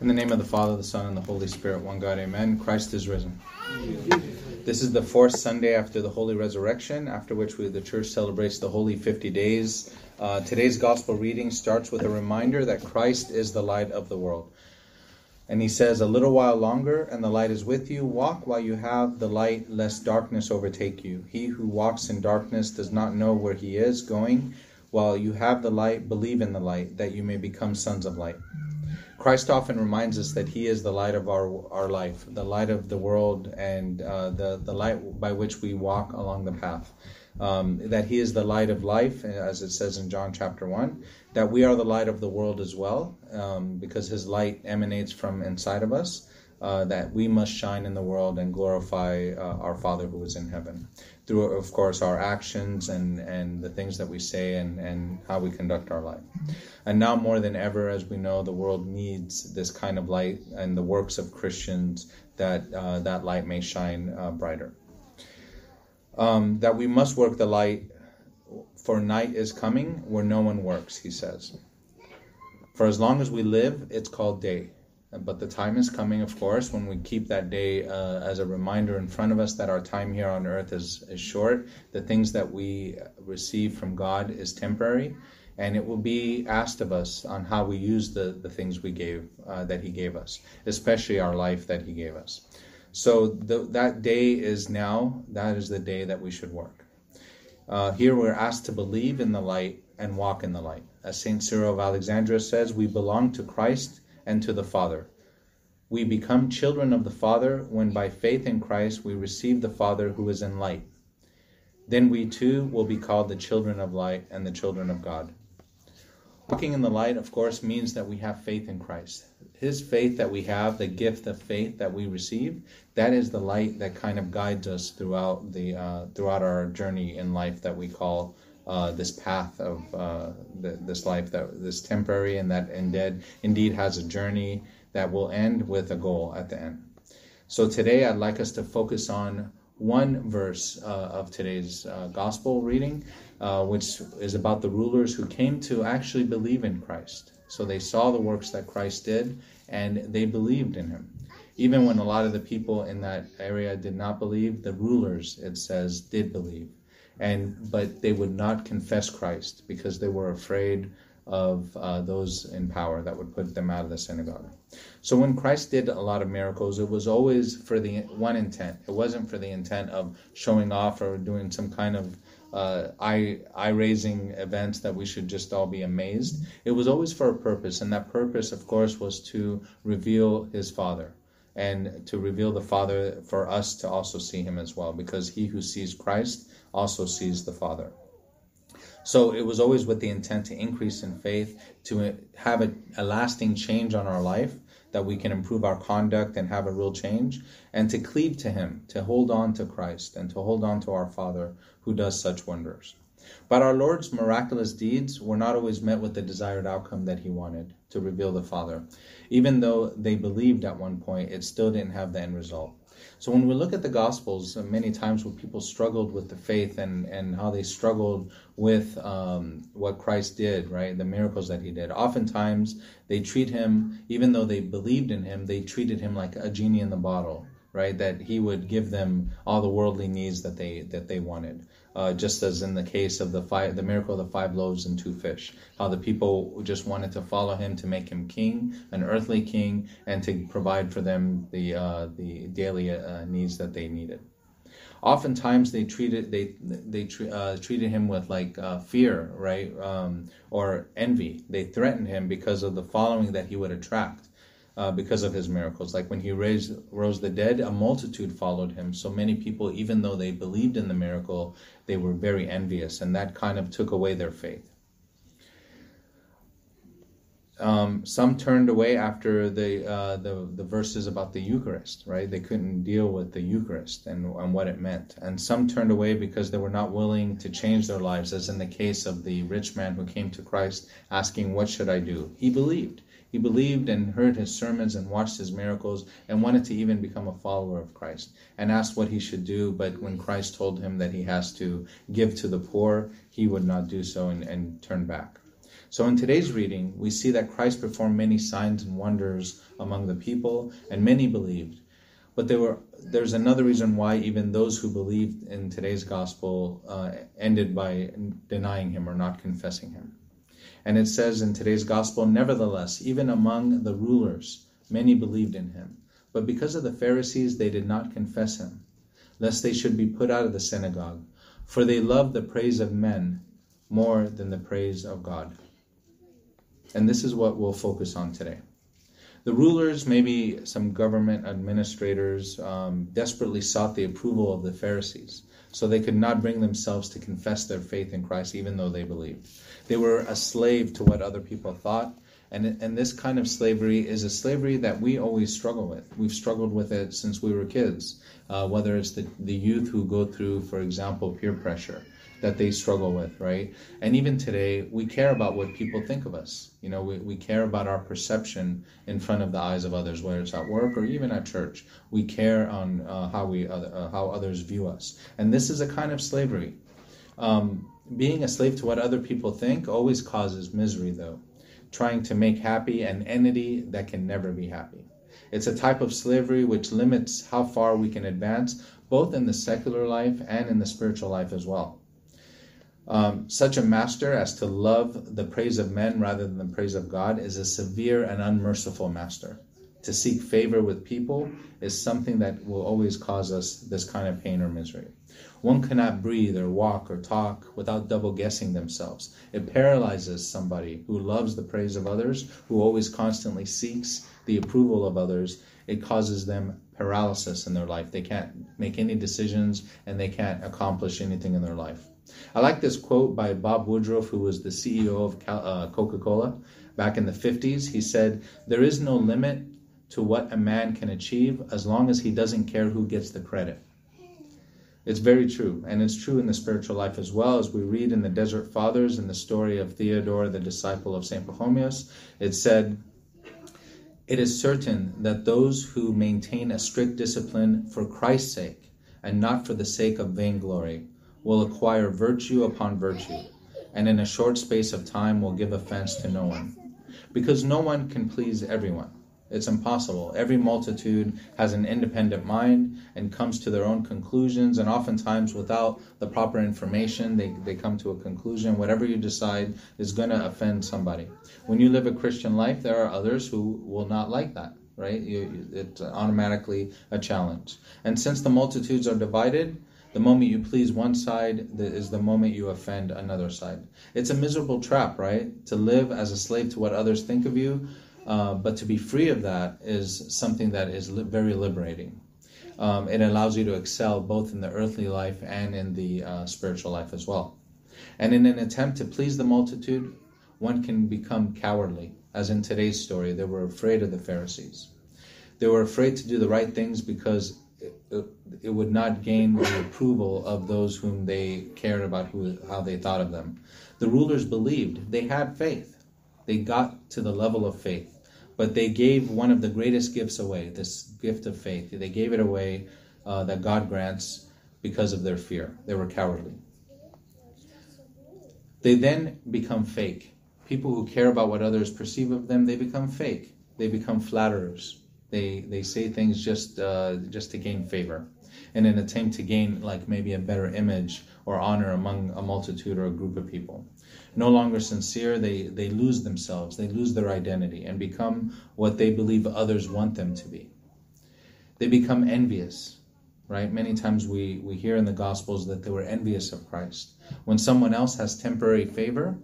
In the name of the Father, the Son, and the Holy Spirit, one God, amen. Christ is risen. This is the fourth Sunday after the Holy Resurrection, after which we, the church celebrates the Holy 50 days. Uh, today's gospel reading starts with a reminder that Christ is the light of the world. And he says, A little while longer, and the light is with you. Walk while you have the light, lest darkness overtake you. He who walks in darkness does not know where he is going. While you have the light, believe in the light, that you may become sons of light. Christ often reminds us that He is the light of our our life, the light of the world, and uh, the the light by which we walk along the path. Um, that He is the light of life, as it says in John chapter one. That we are the light of the world as well, um, because His light emanates from inside of us. Uh, that we must shine in the world and glorify uh, our Father who is in heaven through, of course, our actions and, and the things that we say and, and how we conduct our life. And now more than ever, as we know, the world needs this kind of light and the works of Christians that uh, that light may shine uh, brighter. Um, that we must work the light, for night is coming where no one works, he says. For as long as we live, it's called day. But the time is coming, of course, when we keep that day uh, as a reminder in front of us that our time here on earth is, is short. The things that we receive from God is temporary, and it will be asked of us on how we use the, the things we gave, uh, that He gave us, especially our life that He gave us. So the, that day is now, that is the day that we should work. Uh, here we're asked to believe in the light and walk in the light. As St. Cyril of Alexandria says, we belong to Christ and to the Father. We become children of the Father when by faith in Christ we receive the Father who is in light. Then we too will be called the children of light and the children of God. Walking in the light, of course, means that we have faith in Christ. His faith that we have, the gift of faith that we receive, that is the light that kind of guides us throughout the uh, throughout our journey in life that we call uh, this path of uh, the, this life that this temporary and that indeed indeed has a journey that will end with a goal at the end. So today I'd like us to focus on one verse uh, of today's uh, gospel reading, uh, which is about the rulers who came to actually believe in Christ. So they saw the works that Christ did and they believed in him. Even when a lot of the people in that area did not believe, the rulers, it says, did believe and but they would not confess Christ because they were afraid of uh, those in power that would put them out of the synagogue. So when Christ did a lot of miracles, it was always for the one intent. It wasn't for the intent of showing off or doing some kind of uh, eye eye raising events that we should just all be amazed. It was always for a purpose, and that purpose, of course, was to reveal His Father and to reveal the Father for us to also see Him as well, because he who sees Christ also sees the Father. So it was always with the intent to increase in faith, to have a, a, lasting change on our life, that we can improve our conduct and have a real change, and to cleave to Him, to hold on to Christ, and to hold on to our Father who does such wonders. But our Lord's miraculous deeds were not always met with the desired outcome that He wanted to reveal the Father. Even though they believed at one point, it still didn't have the end result. So when we look at the Gospels, uh, many times where people struggled with the faith and, and how they struggled with um, what Christ did, right? The miracles that he did. Oftentimes they treat him, even though they believed in him, they treated him like a genie in the bottle, right? That he would give them all the worldly needs that they that they wanted uh, just as in the case of the five, the miracle of the five loaves and two fish, how the people just wanted to follow him to make him king, an earthly king, and to provide for them the uh, the daily uh, needs that they needed. Oftentimes they treated they they uh, treated him with like uh, fear, right, um, or envy. They threatened him because of the following that he would attract uh, because of his miracles. Like when he raised, rose the dead, a multitude followed him. So many people, even though they believed in the miracle, they were very envious, and that kind of took away their faith. Um, some turned away after the, uh, the the verses about the Eucharist, right? They couldn't deal with the Eucharist and, and what it meant. And some turned away because they were not willing to change their lives, as in the case of the rich man who came to Christ asking, What should I do? He believed. He believed and heard his sermons and watched his miracles and wanted to even become a follower of Christ and asked what he should do. But when Christ told him that he has to give to the poor, he would not do so and, and turn back. So in today's reading, we see that Christ performed many signs and wonders among the people, and many believed. But there were there's another reason why even those who believed in today's gospel uh, ended by denying him or not confessing him. And it says in today's gospel, nevertheless, even among the rulers, many believed in him. But because of the Pharisees, they did not confess him, lest they should be put out of the synagogue. For they loved the praise of men more than the praise of God. And this is what we'll focus on today. The rulers, maybe some government administrators, um, desperately sought the approval of the Pharisees, so they could not bring themselves to confess their faith in Christ, even though they believed. They were a slave to what other people thought, and, and this kind of slavery is a slavery that we always struggle with. We've struggled with it since we were kids, uh, whether it's the, the youth who go through, for example, peer pressure that they struggle with, right? And even today, we care about what people think of us. You know, we, we care about our perception in front of the eyes of others, whether it's at work or even at church. We care on uh, how we uh, how others view us, and this is a kind of slavery. Um, being a slave to what other people think always causes misery, though. Trying to make happy an entity that can never be happy. It's a type of slavery which limits how far we can advance, both in the secular life and in the spiritual life as well. Um, such a master as to love the praise of men rather than the praise of God is a severe and unmerciful master. To seek favor with people is something that will always cause us this kind of pain or misery. One cannot breathe or walk or talk without double guessing themselves. It paralyzes somebody who loves the praise of others, who always constantly seeks the approval of others. It causes them paralysis in their life. They can't make any decisions and they can't accomplish anything in their life. I like this quote by Bob Woodruff, who was the CEO of uh, Coca Cola back in the 50s. He said, There is no limit to what a man can achieve as long as he doesn't care who gets the credit. It's very true, and it's true in the spiritual life as well. As we read in the Desert Fathers in the story of Theodore, the disciple of St. Pachomius, it said, It is certain that those who maintain a strict discipline for Christ's sake and not for the sake of vainglory will acquire virtue upon virtue, and in a short space of time will give offense to no one. Because no one can please everyone. It's impossible. Every multitude has an independent mind and comes to their own conclusions, and oftentimes, without the proper information, they, they come to a conclusion. Whatever you decide is going to offend somebody. When you live a Christian life, there are others who will not like that, right? You, it's automatically a challenge. And since the multitudes are divided, the moment you please one side is the moment you offend another side. It's a miserable trap, right? To live as a slave to what others think of you, uh, but to be free of that is something that is li- very liberating. Um, it allows you to excel both in the earthly life and in the uh, spiritual life as well. And in an attempt to please the multitude, one can become cowardly, as in today's story, they were afraid of the Pharisees. They were afraid to do the right things because it, would not gain the approval of those whom they cared about who, how they thought of them. The rulers believed, they had faith. They got to the level of faith, but they gave one of the greatest gifts away this gift of faith. They gave it away uh, that God grants because of their fear. They were cowardly. They then become fake. People who care about what others perceive of them, they become fake. They become flatterers. They they say things just uh, just to gain favor, and in an attempt to gain like maybe a better image or honor among a multitude or a group of people. No longer sincere, they they lose themselves, they lose their identity, and become what they believe others want them to be. They become envious, right? Many times we, we hear in the Gospels that they were envious of Christ. When someone else has temporary favor,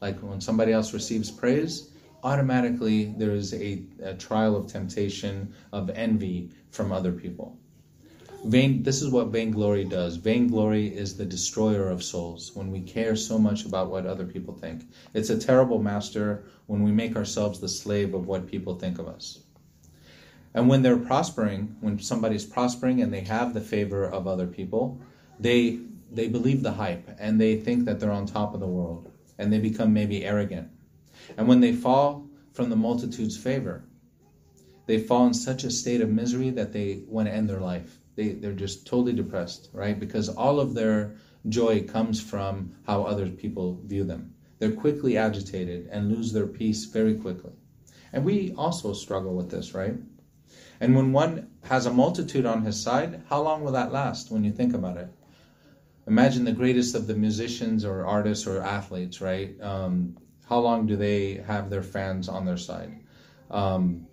like when somebody else receives praise, automatically there is a, a trial of temptation of envy from other people. Vain, this is what vainglory does. Vainglory is the destroyer of souls when we care so much about what other people think. It's a terrible master when we make ourselves the slave of what people think of us. And when they're prospering, when somebody's prospering and they have the favor of other people, they they believe the hype and they think that they're on top of the world and they become maybe arrogant and when they fall from the multitude's favor, they fall in such a state of misery that they want to end their life. They, they're just totally depressed, right? Because all of their joy comes from how other people view them. They're quickly agitated and lose their peace very quickly. And we also struggle with this, right? And when one has a multitude on his side, how long will that last when you think about it? Imagine the greatest of the musicians or artists or athletes, right? Um, how long do they have their fans on their side? Um,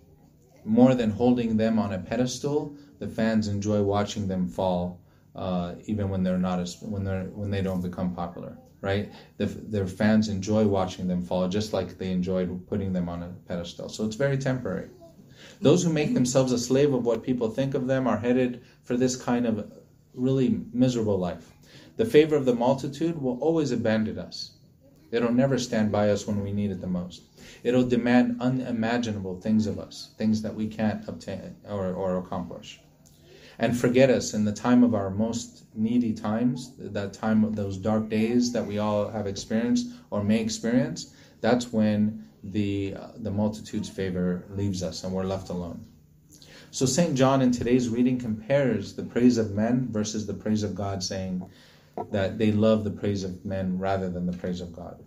more than holding them on a pedestal, the fans enjoy watching them fall, uh, even when they're not as when they're when they don't become popular, right? The, their fans enjoy watching them fall, just like they enjoyed putting them on a pedestal. So it's very temporary. Those who make themselves a slave of what people think of them are headed for this kind of really miserable life. The favor of the multitude will always abandon us. It'll never stand by us when we need it the most. It'll demand unimaginable things of us, things that we can't obtain or, or accomplish. And forget us in the time of our most needy times, that time of those dark days that we all have experienced or may experience. That's when the, uh, the multitude's favor leaves us and we're left alone. So St. John in today's reading compares the praise of men versus the praise of God, saying that they love the praise of men rather than the praise of God.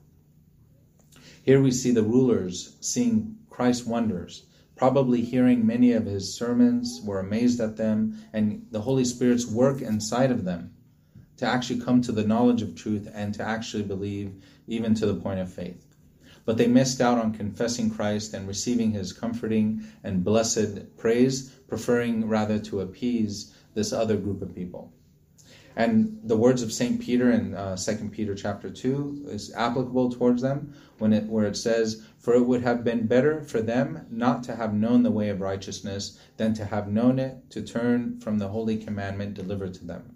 Here we see the rulers seeing Christ's wonders, probably hearing many of his sermons, were amazed at them, and the Holy Spirit's work inside of them to actually come to the knowledge of truth and to actually believe, even to the point of faith. But they missed out on confessing Christ and receiving his comforting and blessed praise, preferring rather to appease this other group of people. And the words of St. Peter in uh, 2 Peter chapter 2 is applicable towards them when it, where it says, For it would have been better for them not to have known the way of righteousness than to have known it, to turn from the holy commandment delivered to them.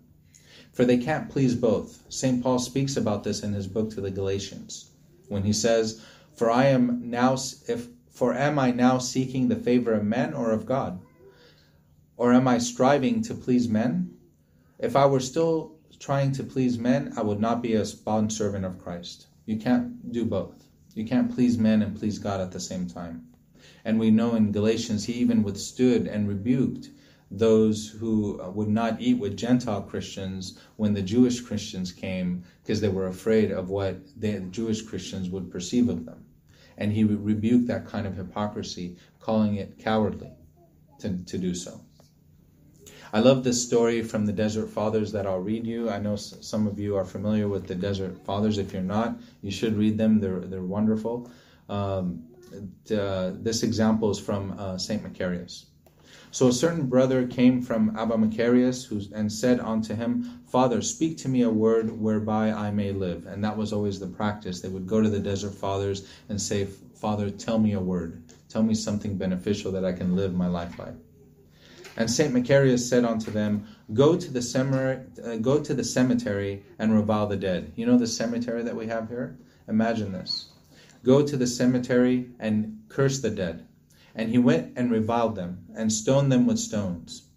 For they can't please both. St. Paul speaks about this in his book to the Galatians when he says, For I am now, if, for am I now seeking the favor of men or of God? Or am I striving to please men? If I were still trying to please men, I would not be a bondservant of Christ. You can't do both. You can't please men and please God at the same time. And we know in Galatians, he even withstood and rebuked those who uh, would not eat with Gentile Christians when the Jewish Christians came because they were afraid of what the Jewish Christians would perceive of them. And he rebuked that kind of hypocrisy, calling it cowardly to, to do so. I love this story from the Desert Fathers that I'll read you. I know some of you are familiar with the Desert Fathers. If you're not, you should read them. They're they're wonderful. Um, uh, this example is from uh, Saint Macarius. So a certain brother came from Abba Macarius and said unto him, Father, speak to me a word whereby I may live. And that was always the practice. They would go to the Desert Fathers and say, Father, tell me a word. Tell me something beneficial that I can live my life by. And Saint Macarius said unto them, Go to the cemetery, uh, go to the cemetery and revile the dead. You know the cemetery that we have here. Imagine this. Go to the cemetery and curse the dead. And he went and reviled them and stoned them with stones.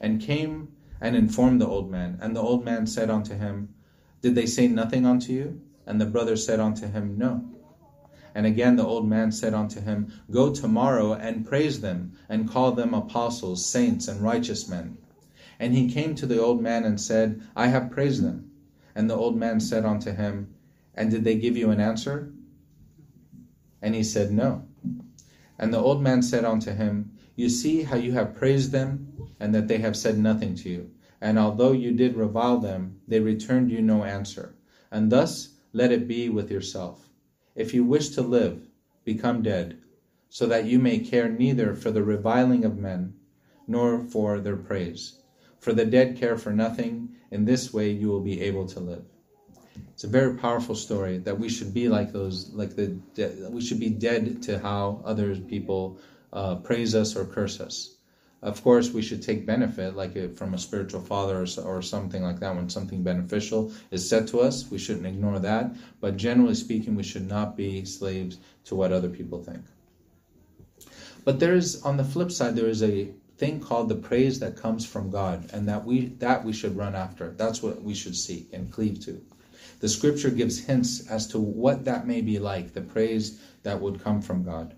And came and informed the old man. And the old man said unto him, Did they say nothing unto you? And the brother said unto him, No. And again the old man said unto him, Go tomorrow and praise them, and call them apostles, saints, and righteous men. And he came to the old man and said, I have praised them. And the old man said unto him, And did they give you an answer? And he said, No. And the old man said unto him, You see how you have praised them, and that they have said nothing to you. And although you did revile them, they returned you no answer. And thus let it be with yourself. If you wish to live, become dead, so that you may care neither for the reviling of men, nor for their praise. For the dead care for nothing. In this way you will be able to live. It's a very powerful story that we should be like those, like the we should be dead to how other people uh, praise us or curse us. Of course, we should take benefit, like from a spiritual father or, or something like that. When something beneficial is said to us, we shouldn't ignore that. But generally speaking, we should not be slaves to what other people think. But there is, on the flip side, there is a thing called the praise that comes from God, and that we that we should run after. That's what we should seek and cleave to. The Scripture gives hints as to what that may be like, the praise that would come from God.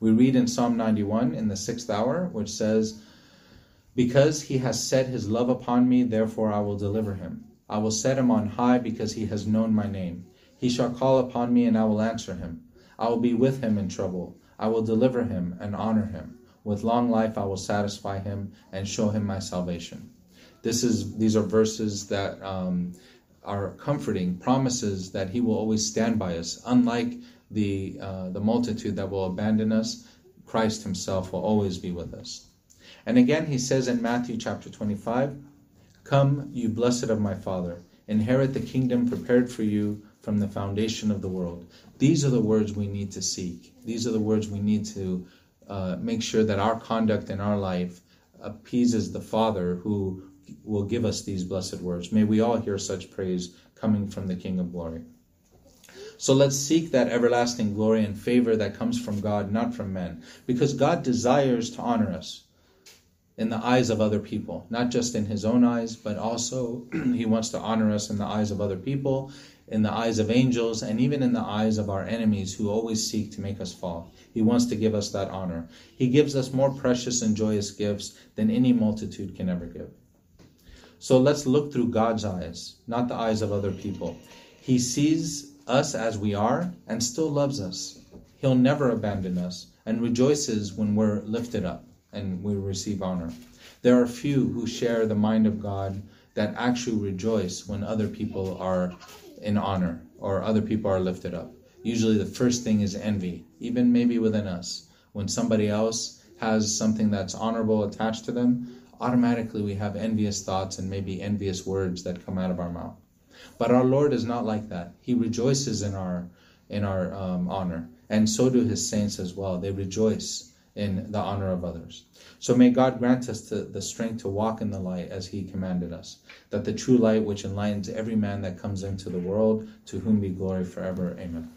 We read in Psalm 91 in the sixth hour, which says, Because he has set his love upon me, therefore I will deliver him. I will set him on high because he has known my name. He shall call upon me, and I will answer him. I will be with him in trouble. I will deliver him and honor him. With long life I will satisfy him and show him my salvation. This is these are verses that um, are comforting, promises that he will always stand by us. Unlike the uh, the multitude that will abandon us, Christ Himself will always be with us. And again, He says in Matthew chapter 25, "Come, you blessed of my Father, inherit the kingdom prepared for you from the foundation of the world." These are the words we need to seek. These are the words we need to uh, make sure that our conduct in our life appeases the Father who will give us these blessed words. May we all hear such praise coming from the King of glory. So let's seek that everlasting glory and favor that comes from God, not from men, because God desires to honor us in the eyes of other people, not just in his own eyes, but also he wants to honor us in the eyes of other people, in the eyes of angels, and even in the eyes of our enemies who always seek to make us fall. He wants to give us that honor. He gives us more precious and joyous gifts than any multitude can ever give. So let's look through God's eyes, not the eyes of other people. He sees us as we are and still loves us. He'll never abandon us and rejoices when we're lifted up and we receive honor. There are few who share the mind of God that actually rejoice when other people are in honor or other people are lifted up. Usually the first thing is envy, even maybe within us. When somebody else has something that's honorable attached to them, automatically we have envious thoughts and maybe envious words that come out of our mouth. But our Lord is not like that. He rejoices in our in our um, honor, and so do His saints as well. They rejoice in the honor of others. So may God grant us to, the strength to walk in the light as He commanded us, that the true light which enlightens every man that comes into the world, to whom be glory forever. Amen.